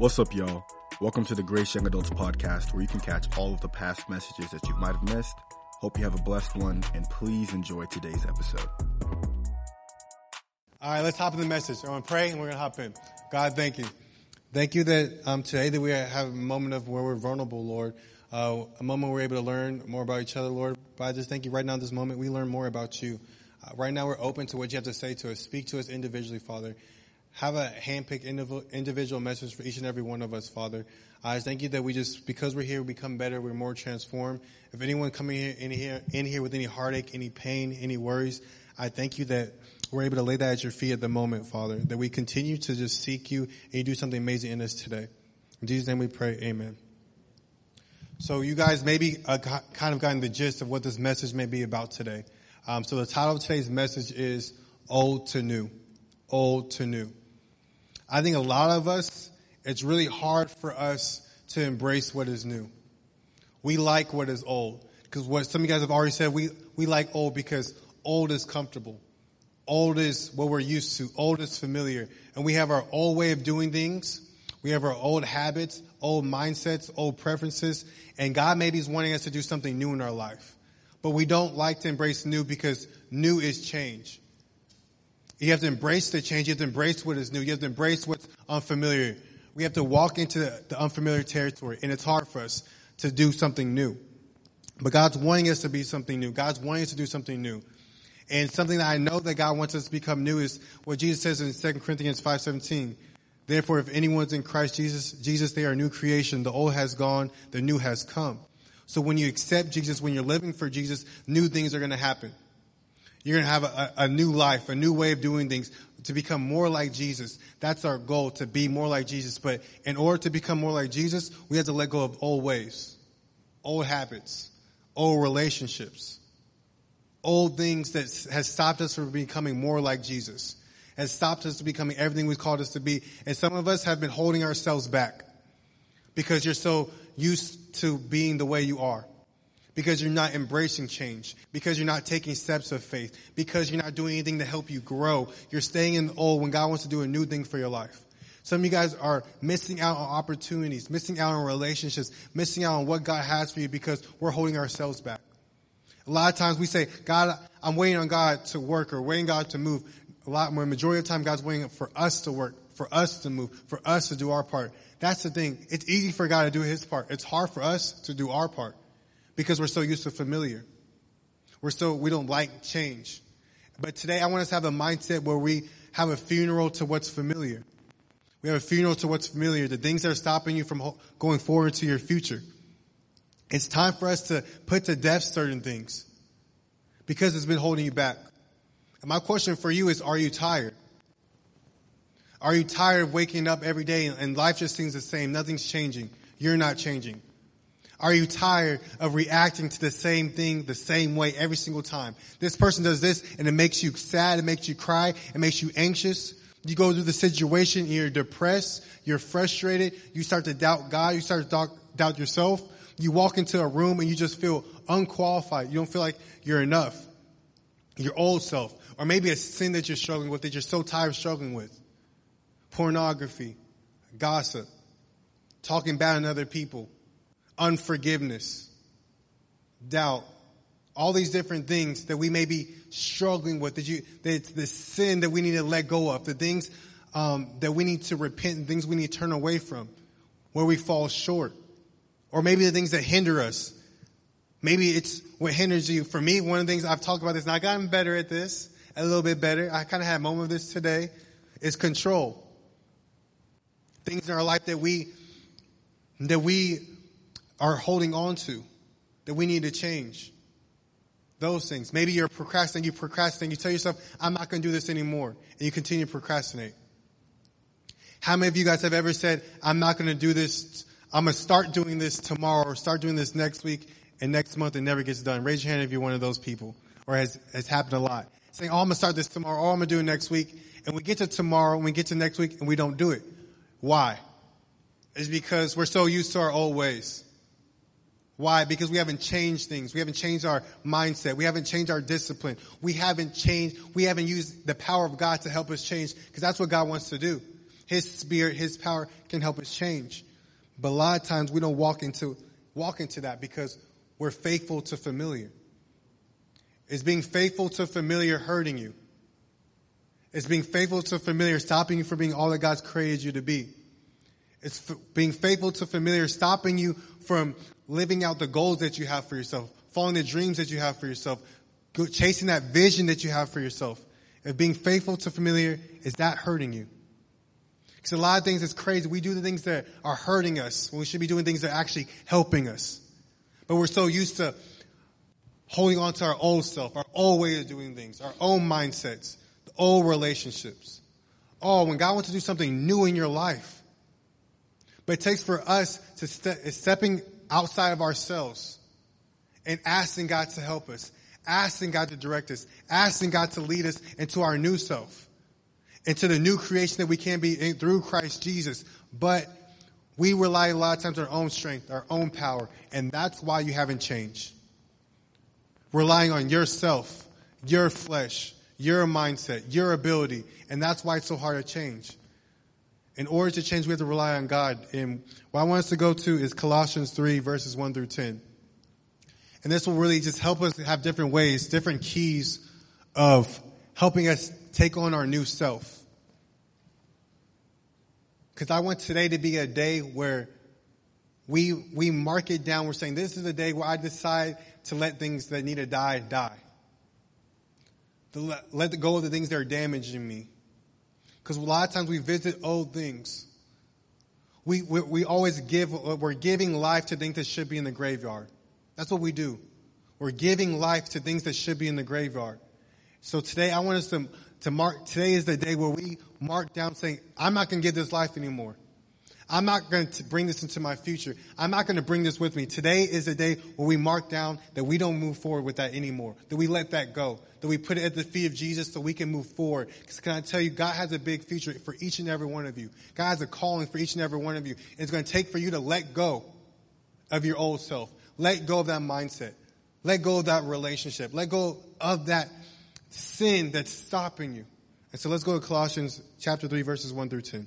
What's up, y'all? Welcome to the Grace Young Adults podcast, where you can catch all of the past messages that you might have missed. Hope you have a blessed one, and please enjoy today's episode. All right, let's hop in the message. I'm going to pray and we're going to hop in. God, thank you. Thank you that um, today that we have a moment of where we're vulnerable, Lord. Uh, a moment we're able to learn more about each other, Lord. But I just thank you right now this moment, we learn more about you. Uh, right now we're open to what you have to say to us. Speak to us individually, Father. Have a handpicked individual message for each and every one of us, Father. I thank you that we just, because we're here, we become better, we're more transformed. If anyone coming here, in here, in here with any heartache, any pain, any worries, I thank you that we're able to lay that at your feet at the moment, Father. That we continue to just seek you and you do something amazing in us today. In Jesus' name we pray, amen. So you guys maybe uh, kind of gotten the gist of what this message may be about today. Um, so the title of today's message is Old to New. Old to New. I think a lot of us, it's really hard for us to embrace what is new. We like what is old. Because what some of you guys have already said, we, we like old because old is comfortable. Old is what we're used to. Old is familiar. And we have our old way of doing things. We have our old habits, old mindsets, old preferences. And God maybe is wanting us to do something new in our life. But we don't like to embrace new because new is change. You have to embrace the change. You have to embrace what is new. You have to embrace what's unfamiliar. We have to walk into the unfamiliar territory, and it's hard for us to do something new. But God's wanting us to be something new. God's wanting us to do something new. And something that I know that God wants us to become new is what Jesus says in 2 Corinthians 5.17. Therefore, if anyone's in Christ Jesus, Jesus, they are a new creation. The old has gone, the new has come. So when you accept Jesus, when you're living for Jesus, new things are going to happen. You're going to have a, a, new life, a new way of doing things to become more like Jesus. That's our goal, to be more like Jesus. But in order to become more like Jesus, we have to let go of old ways, old habits, old relationships, old things that has stopped us from becoming more like Jesus, has stopped us from becoming everything we called us to be. And some of us have been holding ourselves back because you're so used to being the way you are because you're not embracing change, because you're not taking steps of faith, because you're not doing anything to help you grow. You're staying in the old when God wants to do a new thing for your life. Some of you guys are missing out on opportunities, missing out on relationships, missing out on what God has for you because we're holding ourselves back. A lot of times we say, God, I'm waiting on God to work or waiting God to move. A lot more, majority of the time, God's waiting for us to work, for us to move, for us to do our part. That's the thing. It's easy for God to do his part. It's hard for us to do our part because we're so used to familiar. We're so, we don't like change. But today I want us to have a mindset where we have a funeral to what's familiar. We have a funeral to what's familiar, the things that are stopping you from going forward to your future. It's time for us to put to death certain things because it's been holding you back. And my question for you is, are you tired? Are you tired of waking up every day and life just seems the same? Nothing's changing. You're not changing. Are you tired of reacting to the same thing the same way every single time? This person does this and it makes you sad, it makes you cry, it makes you anxious. You go through the situation, you're depressed, you're frustrated, you start to doubt God, you start to doubt, doubt yourself. You walk into a room and you just feel unqualified. You don't feel like you're enough. Your old self. Or maybe a sin that you're struggling with that you're so tired of struggling with. Pornography, gossip, talking bad on other people, unforgiveness, doubt, all these different things that we may be struggling with, that you, that it's the sin that we need to let go of, the things um, that we need to repent, and things we need to turn away from, where we fall short, or maybe the things that hinder us. Maybe it's what hinders you. For me, one of the things I've talked about this, and I've gotten better at this, a little bit better. I kind of had a moment of this today, is control. Things in our life that we that we are holding on to that we need to change. Those things. Maybe you're procrastinating, you procrastinate, you tell yourself, I'm not going to do this anymore, and you continue to procrastinate. How many of you guys have ever said, I'm not going to do this, I'm going to start doing this tomorrow or start doing this next week and next month and never gets done? Raise your hand if you're one of those people, or has, has happened a lot. Saying, oh, I'm going to start this tomorrow, oh, I'm going to do it next week, and we get to tomorrow, and we get to next week, and we don't do it. Why? It's because we're so used to our old ways. Why? Because we haven't changed things. We haven't changed our mindset. We haven't changed our discipline. We haven't changed, we haven't used the power of God to help us change because that's what God wants to do. His spirit, His power can help us change. But a lot of times we don't walk into, walk into that because we're faithful to familiar. Is being faithful to familiar hurting you? Is being faithful to familiar stopping you from being all that God's created you to be? It's f- being faithful to familiar stopping you from living out the goals that you have for yourself, following the dreams that you have for yourself, chasing that vision that you have for yourself. If being faithful to familiar, is that hurting you? Because a lot of things is crazy. We do the things that are hurting us when we should be doing things that are actually helping us. But we're so used to holding on to our old self, our old way of doing things, our own mindsets, the old relationships. Oh, when God wants to do something new in your life. But it takes for us to step, stepping outside of ourselves and asking God to help us, asking God to direct us, asking God to lead us into our new self, into the new creation that we can be in, through Christ Jesus. But we rely a lot of times on our own strength, our own power, and that's why you haven't changed. Relying on yourself, your flesh, your mindset, your ability, and that's why it's so hard to change. In order to change, we have to rely on God. And what I want us to go to is Colossians 3 verses 1 through 10. And this will really just help us have different ways, different keys of helping us take on our new self. Because I want today to be a day where we, we mark it down. We're saying this is a day where I decide to let things that need to die, die. To let, let go of the things that are damaging me. Because a lot of times we visit old things. We, we, we always give, we're giving life to things that should be in the graveyard. That's what we do. We're giving life to things that should be in the graveyard. So today I want us to, to mark, today is the day where we mark down saying, I'm not going to give this life anymore. I'm not going to bring this into my future. I'm not going to bring this with me. Today is the day where we mark down that we don't move forward with that anymore. That we let that go. That we put it at the feet of Jesus so we can move forward. Because can I tell you, God has a big future for each and every one of you. God has a calling for each and every one of you. And It's going to take for you to let go of your old self. Let go of that mindset. Let go of that relationship. Let go of that sin that's stopping you. And so let's go to Colossians chapter 3 verses 1 through 10.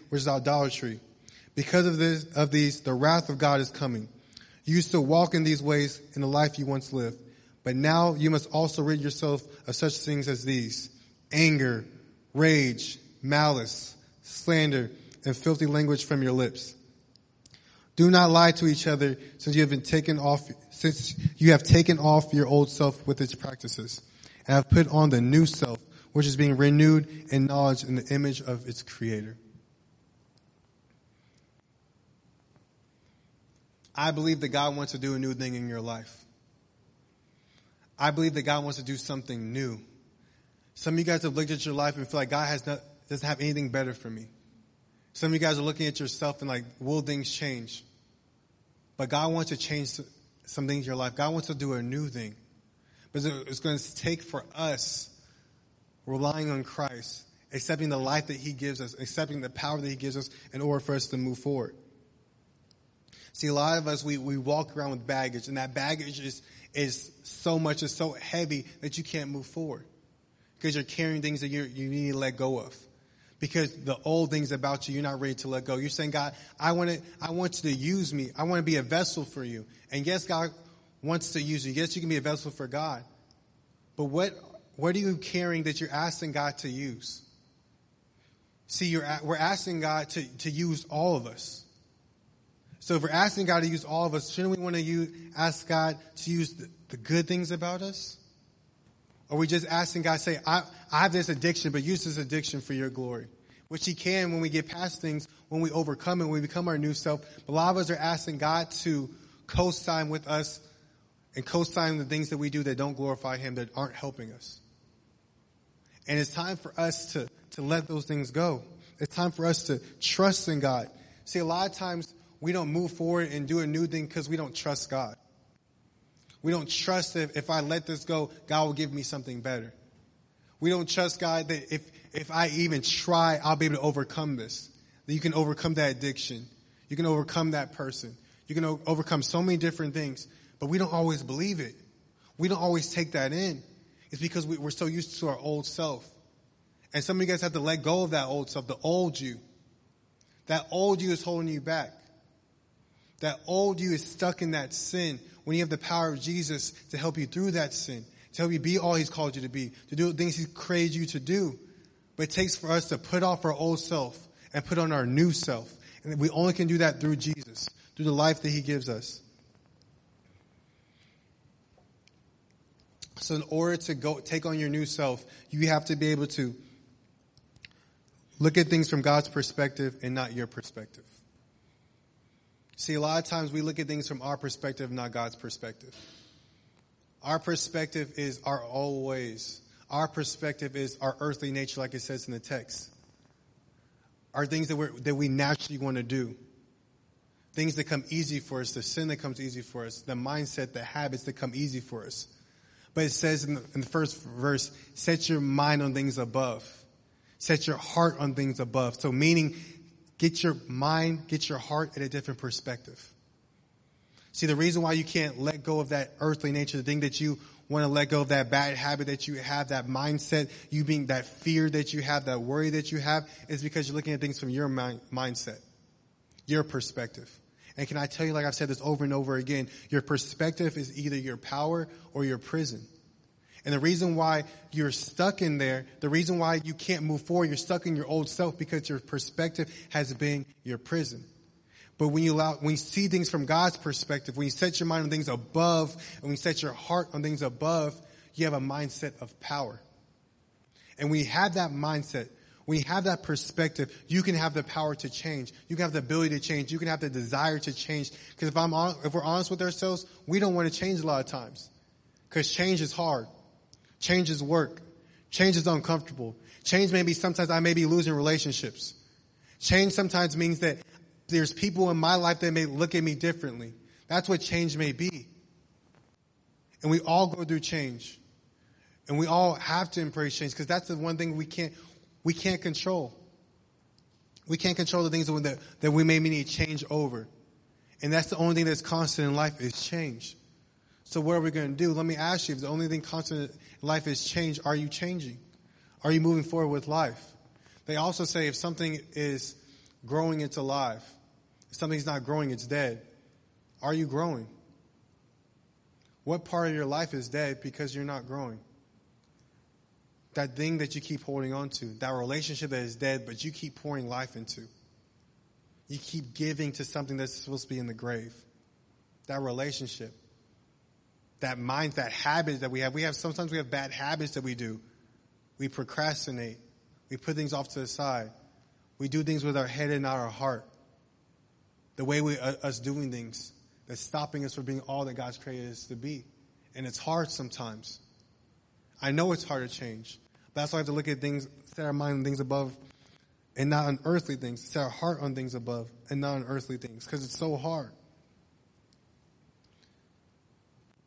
which is idolatry. Because of this, of these, the wrath of God is coming. You used to walk in these ways in the life you once lived, but now you must also rid yourself of such things as these: anger, rage, malice, slander, and filthy language from your lips. Do not lie to each other since you have been taken off, since you have taken off your old self with its practices and have put on the new self, which is being renewed in knowledge in the image of its creator. I believe that God wants to do a new thing in your life. I believe that God wants to do something new. Some of you guys have looked at your life and feel like God has not, doesn't have anything better for me. Some of you guys are looking at yourself and like, will things change? But God wants to change some things in your life. God wants to do a new thing. But it's going to take for us relying on Christ, accepting the life that He gives us, accepting the power that He gives us in order for us to move forward. See, a lot of us, we, we walk around with baggage, and that baggage is, is so much, is so heavy that you can't move forward. Because you're carrying things that you you need to let go of. Because the old things about you, you're not ready to let go. You're saying, God, I want to, I want you to use me. I want to be a vessel for you. And yes, God wants to use you. Yes, you can be a vessel for God. But what, what are you carrying that you're asking God to use? See, you're, we're asking God to, to use all of us. So if we're asking God to use all of us, shouldn't we want to use, ask God to use the, the good things about us? Or we just asking God, say, I, I have this addiction, but use this addiction for your glory. Which he can when we get past things, when we overcome it, when we become our new self. But a lot of us are asking God to co-sign with us and co-sign the things that we do that don't glorify him, that aren't helping us. And it's time for us to, to let those things go. It's time for us to trust in God. See, a lot of times we don't move forward and do a new thing because we don't trust God. We don't trust that if I let this go, God will give me something better. We don't trust God that if, if I even try, I'll be able to overcome this. That you can overcome that addiction. You can overcome that person. You can o- overcome so many different things, but we don't always believe it. We don't always take that in. It's because we, we're so used to our old self. And some of you guys have to let go of that old self, the old you. That old you is holding you back. That old you is stuck in that sin when you have the power of Jesus to help you through that sin, to help you be all He's called you to be, to do things He's created you to do. But it takes for us to put off our old self and put on our new self. And we only can do that through Jesus, through the life that He gives us. So in order to go take on your new self, you have to be able to look at things from God's perspective and not your perspective. See, a lot of times we look at things from our perspective, not God's perspective. Our perspective is our old ways. Our perspective is our earthly nature, like it says in the text. Are things that, we that we naturally want to do. Things that come easy for us, the sin that comes easy for us, the mindset, the habits that come easy for us. But it says in the, in the first verse, set your mind on things above. Set your heart on things above. So meaning, get your mind, get your heart at a different perspective. See, the reason why you can't let go of that earthly nature, the thing that you want to let go of that bad habit that you have, that mindset, you being that fear that you have, that worry that you have, is because you're looking at things from your mind, mindset, your perspective. And can I tell you, like I've said this over and over again, your perspective is either your power or your prison. And the reason why you're stuck in there, the reason why you can't move forward, you're stuck in your old self because your perspective has been your prison. But when you allow, when you see things from God's perspective, when you set your mind on things above, and when you set your heart on things above, you have a mindset of power. And when you have that mindset, when you have that perspective, you can have the power to change. You can have the ability to change. You can have the desire to change. Because if I'm, if we're honest with ourselves, we don't want to change a lot of times. Because change is hard. Change is work. Change is uncomfortable. Change may be sometimes I may be losing relationships. Change sometimes means that there's people in my life that may look at me differently. That's what change may be. And we all go through change. And we all have to embrace change because that's the one thing we can't, we can't control. We can't control the things that, that we may need change over. And that's the only thing that's constant in life is change. So what are we going to do? Let me ask you, if the only thing constant in life is change, are you changing? Are you moving forward with life? They also say if something is growing, it's alive. If something's not growing, it's dead. Are you growing? What part of your life is dead because you're not growing? That thing that you keep holding on to, that relationship that is dead, but you keep pouring life into. You keep giving to something that's supposed to be in the grave. That relationship. That mind, that habit that we have. We have, sometimes we have bad habits that we do. We procrastinate. We put things off to the side. We do things with our head and not our heart. The way we, uh, us doing things that's stopping us from being all that God's created us to be. And it's hard sometimes. I know it's hard to change. But that's why I have to look at things, set our mind on things above and not on earthly things. Set our heart on things above and not on earthly things because it's so hard.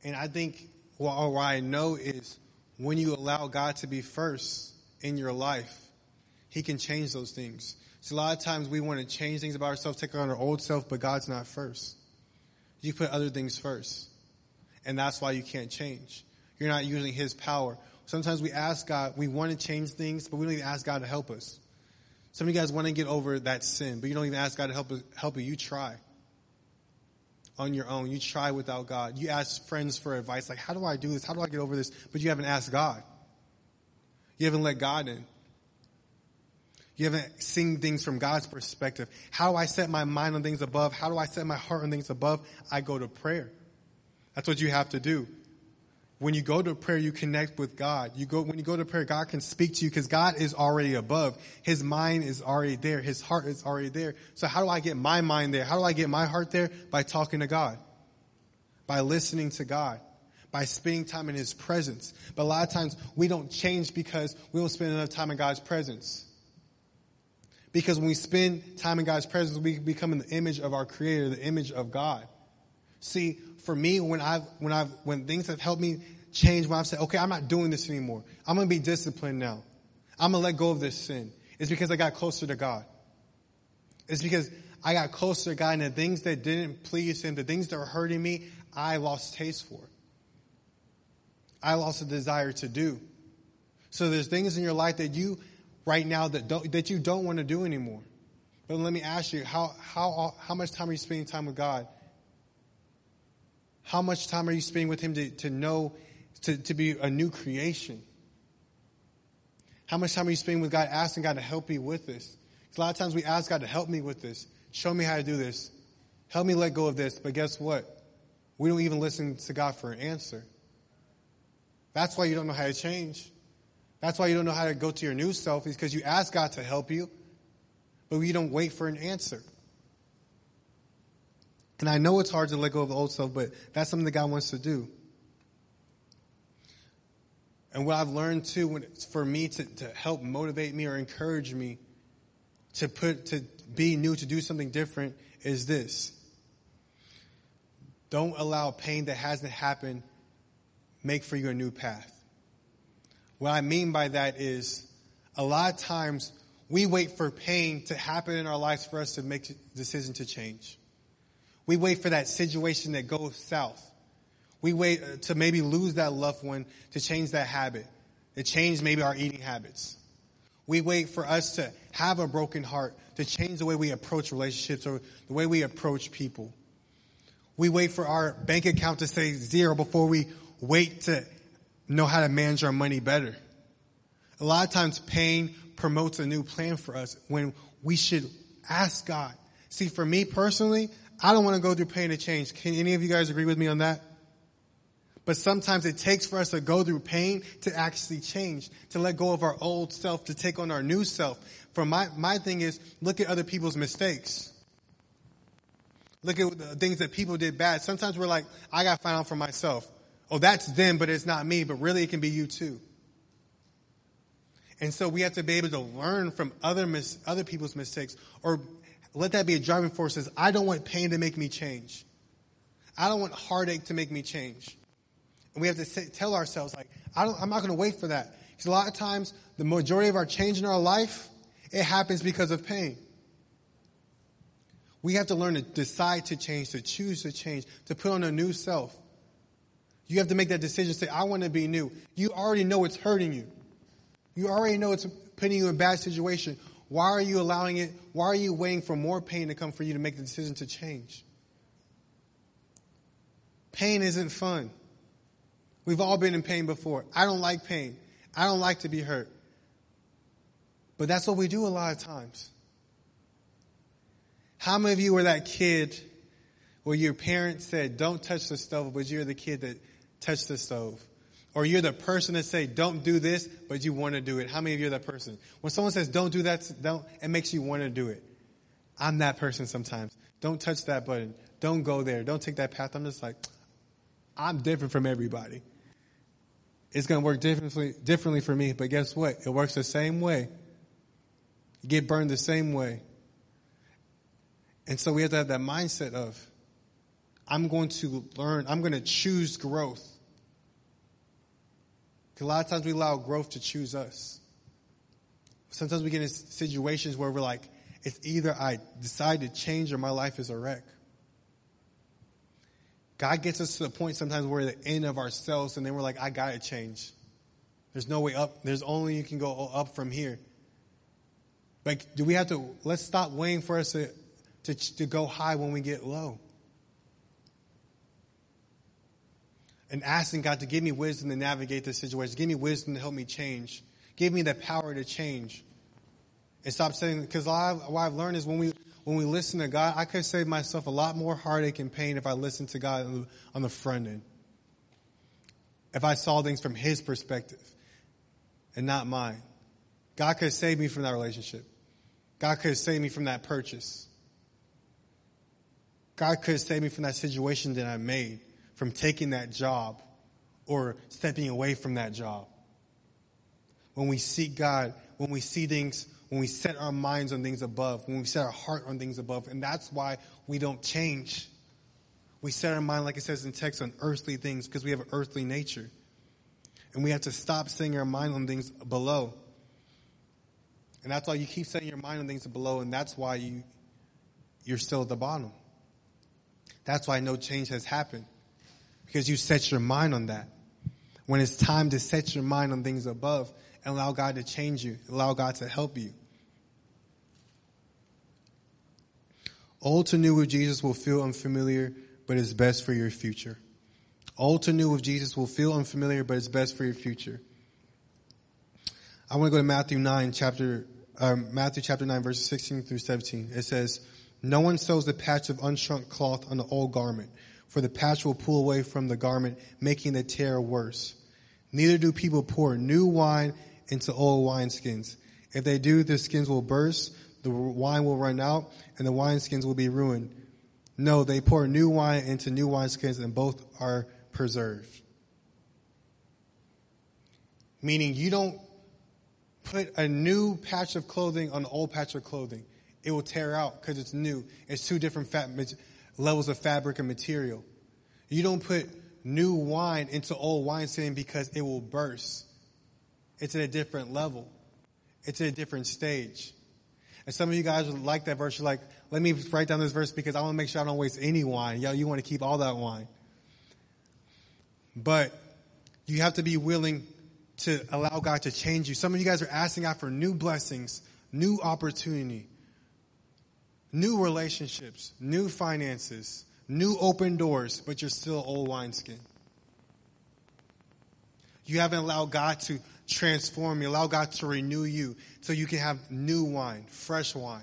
And I think what, uh, what I know is when you allow God to be first in your life, He can change those things. So a lot of times we want to change things about ourselves, take on our old self, but God's not first. You put other things first. And that's why you can't change. You're not using His power. Sometimes we ask God, we want to change things, but we don't even ask God to help us. Some of you guys want to get over that sin, but you don't even ask God to help, help you. You try on your own. You try without God. You ask friends for advice, like, how do I do this? How do I get over this? But you haven't asked God. You haven't let God in. You haven't seen things from God's perspective. How do I set my mind on things above? How do I set my heart on things above? I go to prayer. That's what you have to do. When you go to prayer, you connect with God. You go, when you go to prayer, God can speak to you because God is already above. His mind is already there. His heart is already there. So how do I get my mind there? How do I get my heart there? By talking to God. By listening to God. By spending time in His presence. But a lot of times we don't change because we don't spend enough time in God's presence. Because when we spend time in God's presence, we become in the image of our creator, the image of God. See, for me, when I've, when I've, when things have helped me change, when I've said, okay, I'm not doing this anymore. I'm going to be disciplined now. I'm going to let go of this sin. It's because I got closer to God. It's because I got closer to God and the things that didn't please Him, the things that were hurting me, I lost taste for. I lost a desire to do. So there's things in your life that you, right now, that don't, that you don't want to do anymore. But let me ask you, how, how, how much time are you spending time with God? How much time are you spending with Him to, to know, to, to be a new creation? How much time are you spending with God asking God to help you with this? Because a lot of times we ask God to help me with this. Show me how to do this. Help me let go of this. But guess what? We don't even listen to God for an answer. That's why you don't know how to change. That's why you don't know how to go to your new self, is because you ask God to help you, but you don't wait for an answer. And I know it's hard to let go of the old self, but that's something that God wants to do. And what I've learned too, when for me to, to help motivate me or encourage me to put, to be new, to do something different is this. Don't allow pain that hasn't happened make for you a new path. What I mean by that is a lot of times we wait for pain to happen in our lives for us to make a decision to change. We wait for that situation that goes south. We wait uh, to maybe lose that loved one to change that habit, to change maybe our eating habits. We wait for us to have a broken heart to change the way we approach relationships or the way we approach people. We wait for our bank account to say zero before we wait to know how to manage our money better. A lot of times pain promotes a new plan for us when we should ask God. See, for me personally, I don't want to go through pain to change. Can any of you guys agree with me on that? But sometimes it takes for us to go through pain to actually change, to let go of our old self, to take on our new self. For my, my thing is, look at other people's mistakes. Look at the things that people did bad. Sometimes we're like, I got to find out for myself oh, that's them, but it's not me, but really it can be you too. And so we have to be able to learn from other mis- other people's mistakes or let that be a driving force says, I don't want pain to make me change. I don't want heartache to make me change. And we have to say, tell ourselves, like, I don't, I'm not going to wait for that. Because a lot of times, the majority of our change in our life, it happens because of pain. We have to learn to decide to change, to choose to change, to put on a new self. You have to make that decision, say, I want to be new. You already know it's hurting you. You already know it's putting you in a bad situation. Why are you allowing it? Why are you waiting for more pain to come for you to make the decision to change? Pain isn't fun. We've all been in pain before. I don't like pain. I don't like to be hurt. But that's what we do a lot of times. How many of you were that kid where your parents said, don't touch the stove, but you're the kid that touched the stove. Or you're the person that say, don't do this, but you want to do it. How many of you are that person? When someone says, don't do that, don't, it makes you want to do it. I'm that person sometimes. Don't touch that button. Don't go there. Don't take that path. I'm just like, I'm different from everybody. It's going to work differently, differently for me, but guess what? It works the same way. You get burned the same way. And so we have to have that mindset of, I'm going to learn, I'm going to choose growth. A lot of times we allow growth to choose us. Sometimes we get in situations where we're like, it's either I decide to change or my life is a wreck. God gets us to the point sometimes where we're at the end of ourselves and then we're like, I gotta change. There's no way up. There's only you can go up from here. Like, do we have to, let's stop waiting for us to, to, to go high when we get low. And asking God to give me wisdom to navigate this situation, give me wisdom to help me change, give me the power to change. And stop saying, because what I've learned is when we, when we listen to God, I could save myself a lot more heartache and pain if I listened to God on the front end. If I saw things from His perspective and not mine. God could save me from that relationship. God could save me from that purchase. God could save me from that situation that I made from taking that job or stepping away from that job. When we seek God, when we see things, when we set our minds on things above, when we set our heart on things above. And that's why we don't change. We set our mind, like it says in text, on earthly things because we have an earthly nature. And we have to stop setting our mind on things below. And that's why you keep setting your mind on things below, and that's why you, you're still at the bottom. That's why no change has happened. Because you set your mind on that. When it's time to set your mind on things above and allow God to change you, allow God to help you. Old to new with Jesus will feel unfamiliar, but it's best for your future. Old to new with Jesus will feel unfamiliar, but it's best for your future. I want to go to Matthew 9, chapter, um, Matthew chapter 9, verses 16 through 17. It says, No one sews a patch of unshrunk cloth on the old garment, for the patch will pull away from the garment, making the tear worse. Neither do people pour new wine into old wineskins. If they do, the skins will burst, the wine will run out, and the wineskins will be ruined. No, they pour new wine into new wineskins, and both are preserved. Meaning, you don't put a new patch of clothing on an old patch of clothing. It will tear out because it's new. It's two different fat, levels of fabric and material. You don't put new wine into old wineskin because it will burst. It's at a different level. It's at a different stage. And some of you guys like that verse. You're like, let me write down this verse because I want to make sure I don't waste any wine. Yo, you want to keep all that wine. But you have to be willing to allow God to change you. Some of you guys are asking God for new blessings, new opportunity, new relationships, new finances, new open doors, but you're still old wineskin. You haven't allowed God to transform you, allow God to renew you so you can have new wine, fresh wine.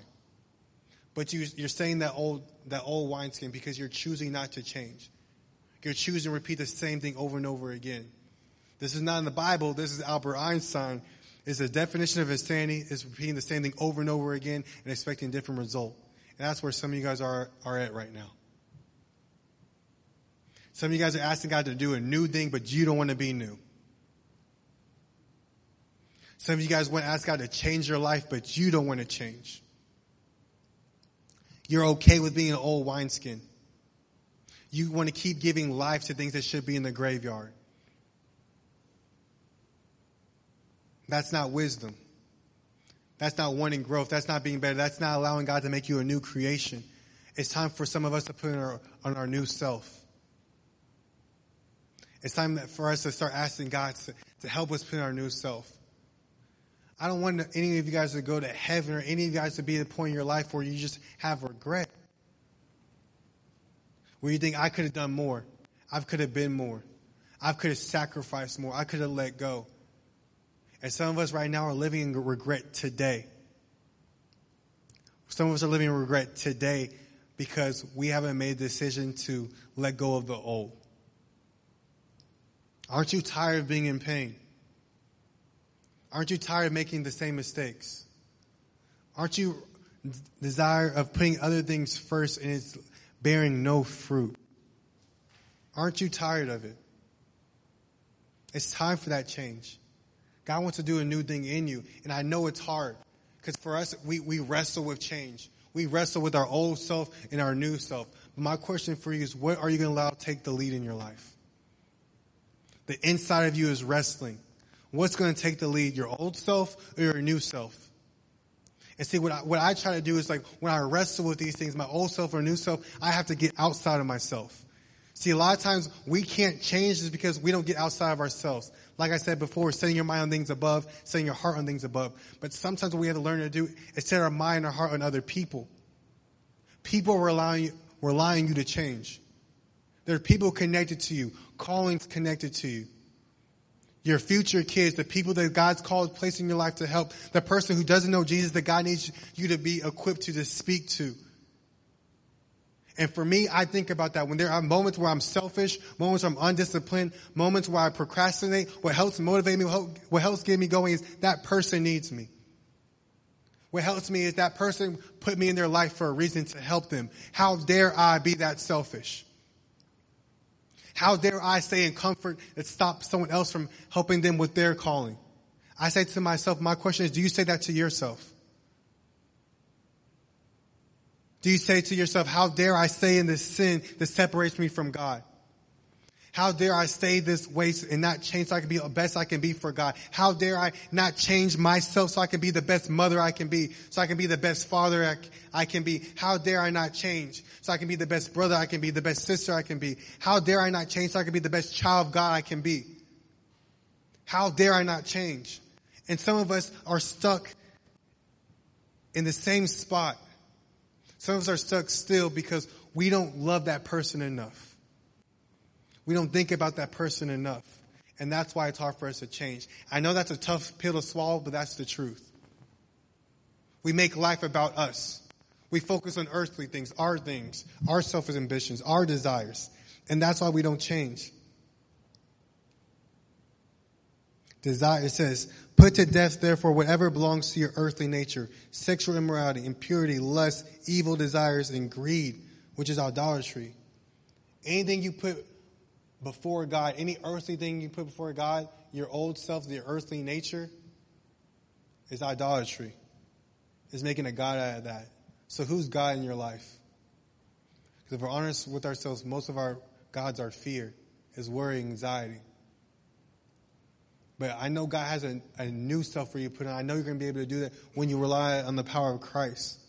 But you, you're saying that old, that old wineskin because you're choosing not to change. You're choosing to repeat the same thing over and over again. This is not in the Bible. This is Albert Einstein. It's a definition of insanity is repeating the same thing over and over again and expecting a different result. And that's where some of you guys are, are at right now. Some of you guys are asking God to do a new thing, but you don't want to be new. Some of you guys want to ask God to change your life, but you don't want to change. You're okay with being an old wineskin. You want to keep giving life to things that should be in the graveyard. That's not wisdom. That's not wanting growth. That's not being better. That's not allowing God to make you a new creation. It's time for some of us to put our, on our new self. It's time for us to start asking God to, to help us put our new self. I don't want any of you guys to go to heaven or any of you guys to be at the point in your life where you just have regret. Where you think, I could have done more. I could have been more. I could have sacrificed more. I could have let go. And some of us right now are living in regret today. Some of us are living in regret today because we haven't made the decision to let go of the old. Aren't you tired of being in pain? Aren't you tired of making the same mistakes? Aren't you desire of putting other things first and it's bearing no fruit? Aren't you tired of it? It's time for that change. God wants to do a new thing in you. And I know it's hard because for us, we, we wrestle with change. We wrestle with our old self and our new self. But my question for you is what are you going to allow to take the lead in your life? The inside of you is wrestling. What's going to take the lead, your old self or your new self? And see, what I, what I try to do is like when I wrestle with these things, my old self or new self, I have to get outside of myself. See, a lot of times we can't change just because we don't get outside of ourselves. Like I said before, setting your mind on things above, setting your heart on things above. But sometimes what we have to learn to do is set our mind and our heart on other people. People relying, relying you to change. There are people connected to you, callings connected to you your future kids, the people that God's called, placing your life to help, the person who doesn't know Jesus that God needs you to be equipped to, to speak to. And for me, I think about that when there are moments where I'm selfish, moments where I'm undisciplined, moments where I procrastinate, what helps motivate me, what helps get me going is that person needs me. What helps me is that person put me in their life for a reason to help them. How dare I be that selfish? How dare I stay in comfort that stops someone else from helping them with their calling? I say to myself, my question is, do you say that to yourself? Do you say to yourself, how dare I stay in this sin that separates me from God? How dare I stay this way and not change so I can be the best I can be for God? How dare I not change myself so I can be the best mother I can be, so I can be the best father I, can be? How dare I not change so I can be the best brother I can be, the best sister I can be? How dare I not change so I can be the best child of God I can be? How dare I not change? And some of us are stuck in the same spot. Some of us are stuck still because we don't love that person enough. We don't think about that person enough. And that's why it's hard for us to change. I know that's a tough pill to swallow, but that's the truth. We make life about us. We focus on earthly things, our things, our selfish ambitions, our desires. And that's why we don't change. Desire, it says, put to death therefore whatever belongs to your earthly nature, sexual immorality, impurity, lust, evil desires, and greed, which is idolatry. Anything you put before God, any earthly thing you put before God, your old self, your earthly nature, is idolatry. Is making a God out of that. So who's God in your life? Because if we're honest with ourselves, most of our gods are fear, is worry, anxiety. But I know God has a, a new self for you to put on. I know you're going to be able to do that when you rely on the power of Christ.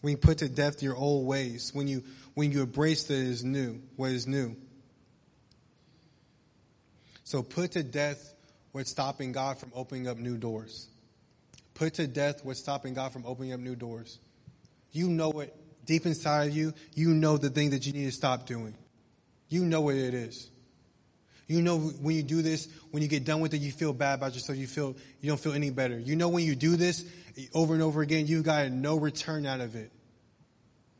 When you put to death your old ways. When you when you embrace that is new, what is new. So put to death what's stopping God from opening up new doors. Put to death what's stopping God from opening up new doors. You know it deep inside of you. You know the thing that you need to stop doing. You know what it is. You know when you do this, when you get done with it, you feel bad about yourself. You feel you don't feel any better. You know when you do this over and over again, you got no return out of it.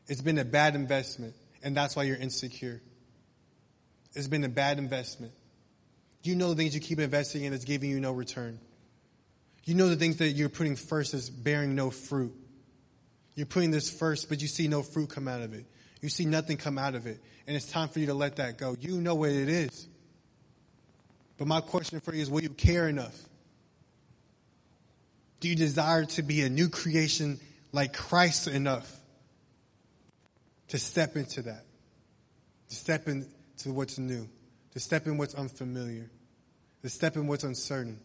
It's been a bad investment, and that's why you're insecure. It's been a bad investment. You know the things you keep investing in that's giving you no return. You know the things that you're putting first is bearing no fruit. You're putting this first, but you see no fruit come out of it. You see nothing come out of it. And it's time for you to let that go. You know what it is. But my question for you is will you care enough? Do you desire to be a new creation like Christ enough to step into that? To step into what's new? To step in what's unfamiliar? to step in what's uncertain.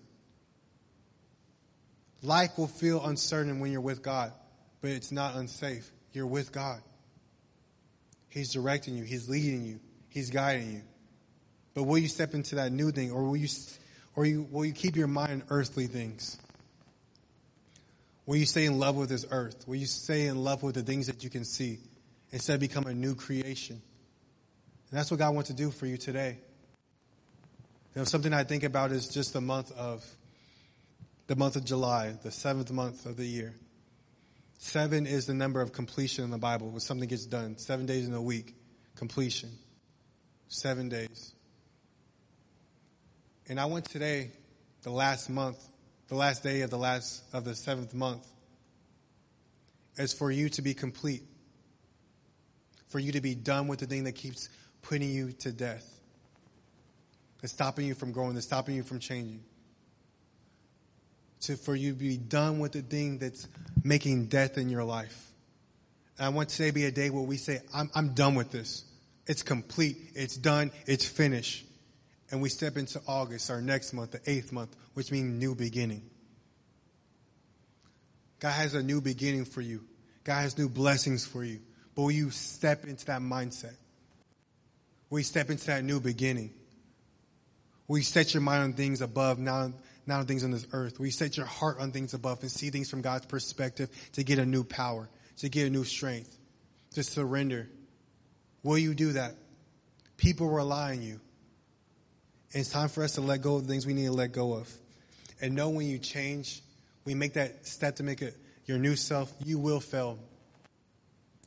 Life will feel uncertain when you're with God, but it's not unsafe. You're with God. He's directing you, He's leading you, He's guiding you. But will you step into that new thing, or will you, or you, will you keep your mind on earthly things? Will you stay in love with this earth? Will you stay in love with the things that you can see instead of become a new creation? And that's what God wants to do for you today. You know, something I think about is just the month of the month of July, the seventh month of the year. Seven is the number of completion in the Bible when something gets done. Seven days in a week, completion. Seven days. And I went today, the last month, the last day of the last of the seventh month, as for you to be complete. For you to be done with the thing that keeps putting you to death that's stopping you from growing, that's stopping you from changing. To, for you to be done with the thing that's making death in your life. And I want today to be a day where we say, I'm, I'm done with this. It's complete. It's done. It's finished. And we step into August, our next month, the eighth month, which means new beginning. God has a new beginning for you. God has new blessings for you. But will you step into that mindset? Will you step into that new beginning? Will you set your mind on things above, not, not on things on this earth? Will you set your heart on things above and see things from God's perspective to get a new power, to get a new strength, to surrender? Will you do that? People rely on you. And it's time for us to let go of things we need to let go of. And know when you change, we make that step to make it your new self, you will fail.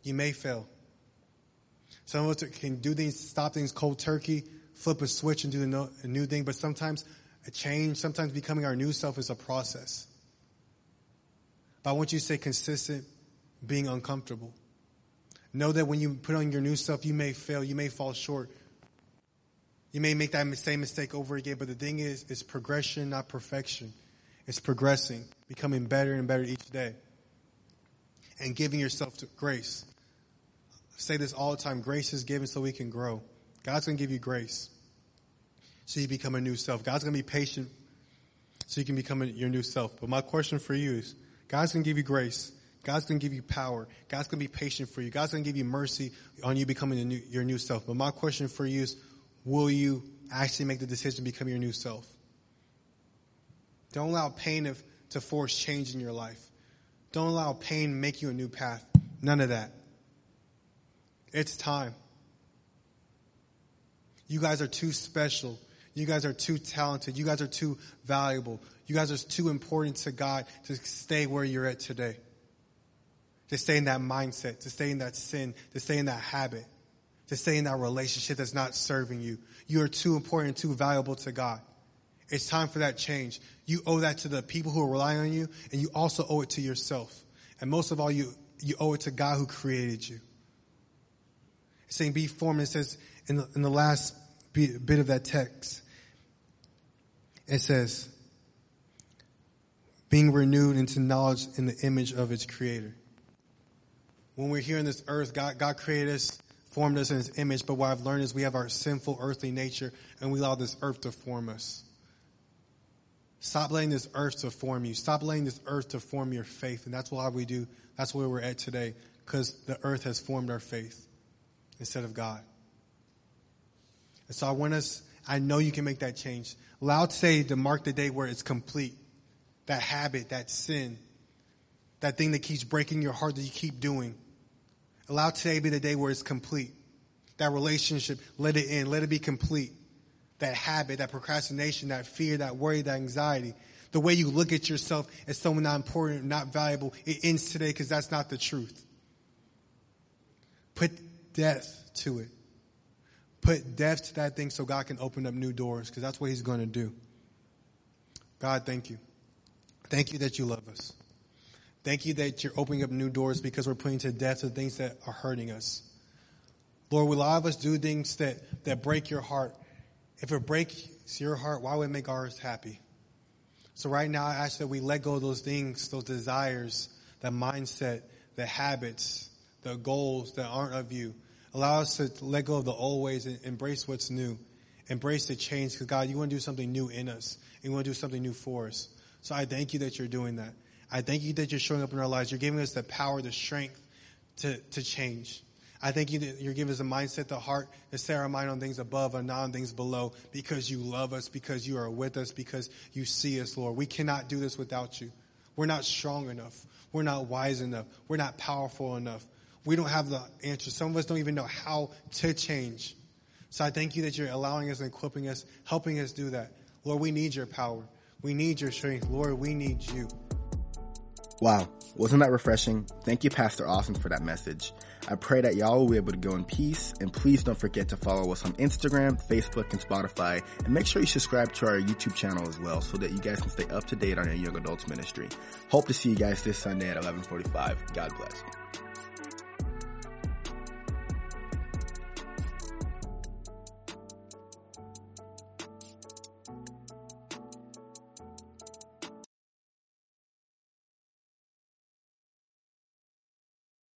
You may fail. Some of us can do things, stop things cold turkey flip a switch and do a new thing, but sometimes a change, sometimes becoming our new self is a process. But I want you to stay consistent, being uncomfortable. Know that when you put on your new self, you may fail, you may fall short. You may make that same mistake over again, but the thing is, it's progression, not perfection. It's progressing, becoming better and better each day, and giving yourself to grace. say this all the time. Grace is given so we can grow. God's going to give you grace so you become a new self. God's going to be patient so you can become a, your new self. But my question for you is, God's going to give you grace. God's going to give you power. God's going to be patient for you. God's going to give you mercy on you becoming new, your new self. But my question for you is, will you actually make the decision to become your new self? Don't allow pain of, to force change in your life. Don't allow pain make you a new path. None of that. It's time. You guys are too special. You guys are too talented. You guys are too valuable. You guys are too important to God to stay where you're at today. To stay in that mindset, to stay in that sin, to stay in that habit, to stay in that relationship that's not serving you. You are too important, too valuable to God. It's time for that change. You owe that to the people who are relying on you, and you also owe it to yourself. And most of all, you, you owe it to God who created you. It's saying be formed. It says in the, in the last bit of that text, it says, being renewed into knowledge in the image of its creator. When we're here on this earth, God, God created us, formed us in his image, but what I've learned is we have our sinful earthly nature and we allow this earth to form us. Stop letting this earth to form you. Stop letting this earth to form your faith. And that's why we do, that's where we're at today, because the earth has formed our faith instead of God. And so I want us, I know you can make that change. Allow today to mark the day where it's complete. That habit, that sin, that thing that keeps breaking your heart that you keep doing. Allow today to be the day where it's complete. That relationship, let it in, let it be complete. That habit, that procrastination, that fear, that worry, that anxiety, the way you look at yourself as someone not important, not valuable, it ends today because that's not the truth. Put death to it. Put death to that thing so God can open up new doors because that's what He's going to do. God, thank you. Thank you that you love us. Thank you that you're opening up new doors because we're putting to death the things that are hurting us. Lord, we a lot of us do things that, that break your heart. If it breaks your heart, why would it make ours happy? So right now, I ask that we let go of those things, those desires, that mindset, the habits, the goals that aren't of you. Allow us to let go of the old ways and embrace what's new. Embrace the change because God, you want to do something new in us. And you want to do something new for us. So I thank you that you're doing that. I thank you that you're showing up in our lives. You're giving us the power, the strength to, to change. I thank you that you're giving us a mindset, the heart to set our mind on things above and not on things below because you love us, because you are with us, because you see us, Lord. We cannot do this without you. We're not strong enough. We're not wise enough. We're not powerful enough. We don't have the answer. Some of us don't even know how to change. So I thank you that you're allowing us and equipping us, helping us do that. Lord, we need your power. We need your strength. Lord, we need you. Wow. Wasn't that refreshing? Thank you, Pastor Austin, for that message. I pray that y'all will be able to go in peace and please don't forget to follow us on Instagram, Facebook, and Spotify and make sure you subscribe to our YouTube channel as well so that you guys can stay up to date on our young adults ministry. Hope to see you guys this Sunday at 1145. God bless.